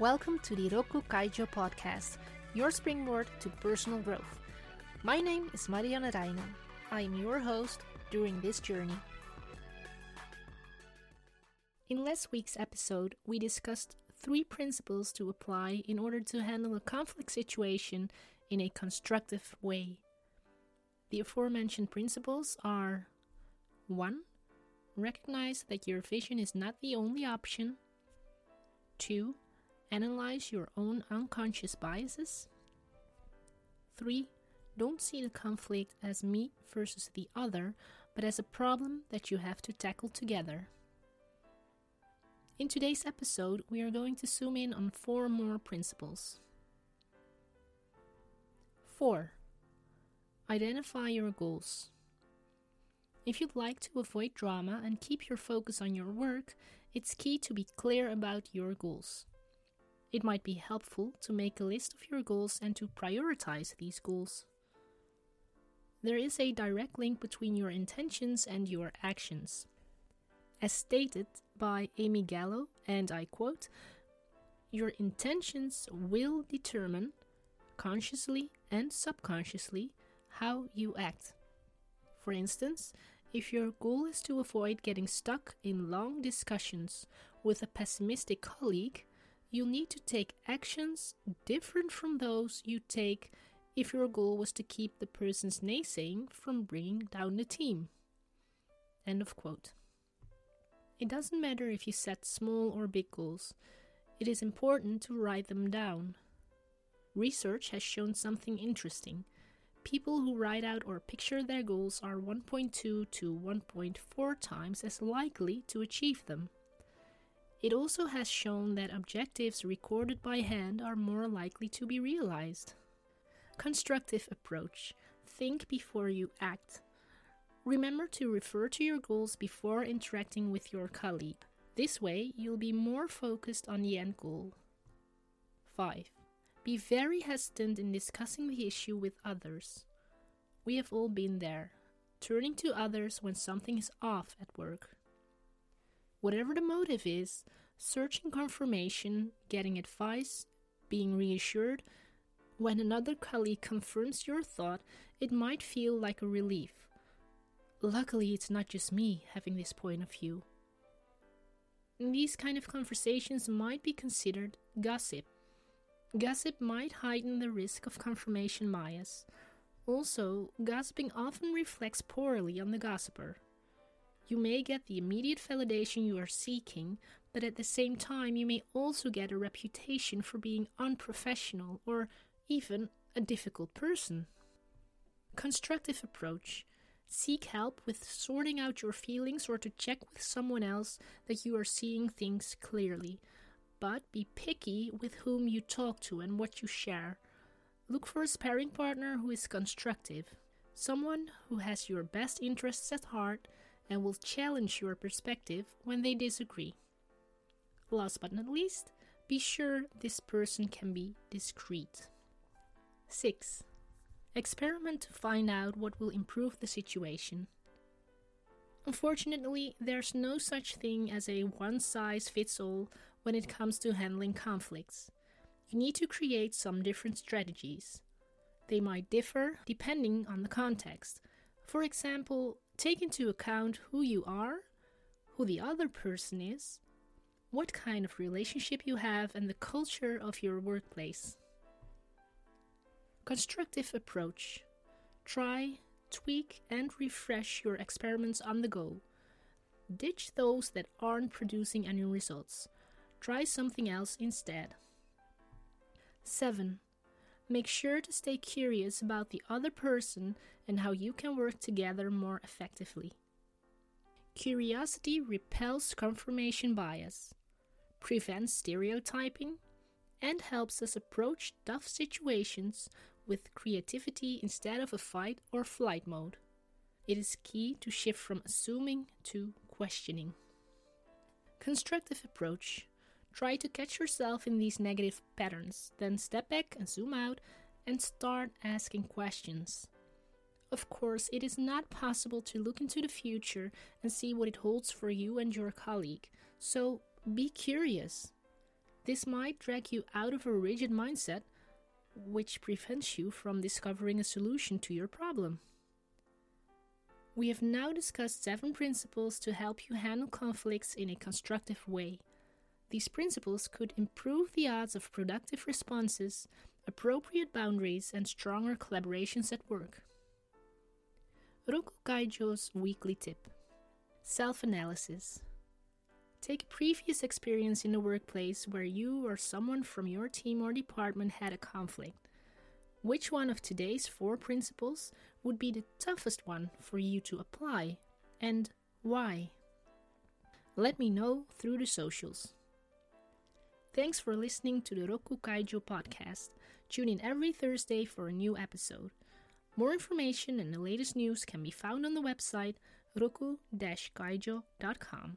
Welcome to the Rokku Kaijo podcast, your springboard to personal growth. My name is Marianne Reijnen. I am your host during this journey. In last week's episode, we discussed three principles to apply in order to handle a conflict situation in a constructive way. The aforementioned principles are 1. Recognize that your vision is not the only option. 2 Analyze your own unconscious biases. 3. Don't see the conflict as me versus the other, but as a problem that you have to tackle together. In today's episode, we are going to zoom in on four more principles. 4. Identify your goals. If you'd like to avoid drama and keep your focus on your work, it's key to be clear about your goals. It might be helpful to make a list of your goals and to prioritize these goals. There is a direct link between your intentions and your actions. As stated by Amy Gallo, and I quote, Your intentions will determine, consciously and subconsciously, how you act. For instance, if your goal is to avoid getting stuck in long discussions with a pessimistic colleague, you'll need to take actions different from those you take if your goal was to keep the person's naysaying from bringing down the team. End of quote. It doesn't matter if you set small or big goals, it is important to write them down. Research has shown something interesting. People who write out or picture their goals are 1.2 to 1.4 times as likely to achieve them. It also has shown that objectives recorded by hand are more likely to be realized. Constructive approach. Think before you act. Remember to refer to your goals before interacting with your colleague. This way, you'll be more focused on the end goal. 5. Be very hesitant in discussing the issue with others. We have all been there, turning to others when something is off at work. Whatever the motive is, searching confirmation, getting advice, being reassured, when another colleague confirms your thought, it might feel like a relief. Luckily, it's not just me having this point of view. These kind of conversations might be considered gossip. Gossip might heighten the risk of confirmation bias. Also, gossiping often reflects poorly on the gossiper. You may get the immediate validation you are seeking, but at the same time, you may also get a reputation for being unprofessional or even a difficult person. Constructive approach. Seek help with sorting out your feelings or to check with someone else that you are seeing things clearly. But be picky with whom you talk to and what you share. Look for a sparring partner who is constructive, someone who has your best interests at heart and will challenge your perspective when they disagree. Last but not least, be sure this person can be discreet. 6. Experiment to find out what will improve the situation. Unfortunately, there's no such thing as a one size fits all when it comes to handling conflicts. You need to create some different strategies. They might differ depending on the context. For example, Take into account who you are, who the other person is, what kind of relationship you have, and the culture of your workplace. Constructive approach. Try, tweak, and refresh your experiments on the go. Ditch those that aren't producing any results. Try something else instead. 7. Make sure to stay curious about the other person and how you can work together more effectively. Curiosity repels confirmation bias, prevents stereotyping, and helps us approach tough situations with creativity instead of a fight or flight mode. It is key to shift from assuming to questioning. Constructive approach Try to catch yourself in these negative patterns, then step back and zoom out and start asking questions. Of course, it is not possible to look into the future and see what it holds for you and your colleague, so be curious. This might drag you out of a rigid mindset, which prevents you from discovering a solution to your problem. We have now discussed seven principles to help you handle conflicts in a constructive way. These principles could improve the odds of productive responses, appropriate boundaries, and stronger collaborations at work. Rokku Kaijo's weekly tip Self analysis. Take a previous experience in the workplace where you or someone from your team or department had a conflict. Which one of today's four principles would be the toughest one for you to apply, and why? Let me know through the socials. Thanks for listening to the Rokku Kaijo podcast. Tune in every Thursday for a new episode. More information and the latest news can be found on the website rokku-kaijo.com.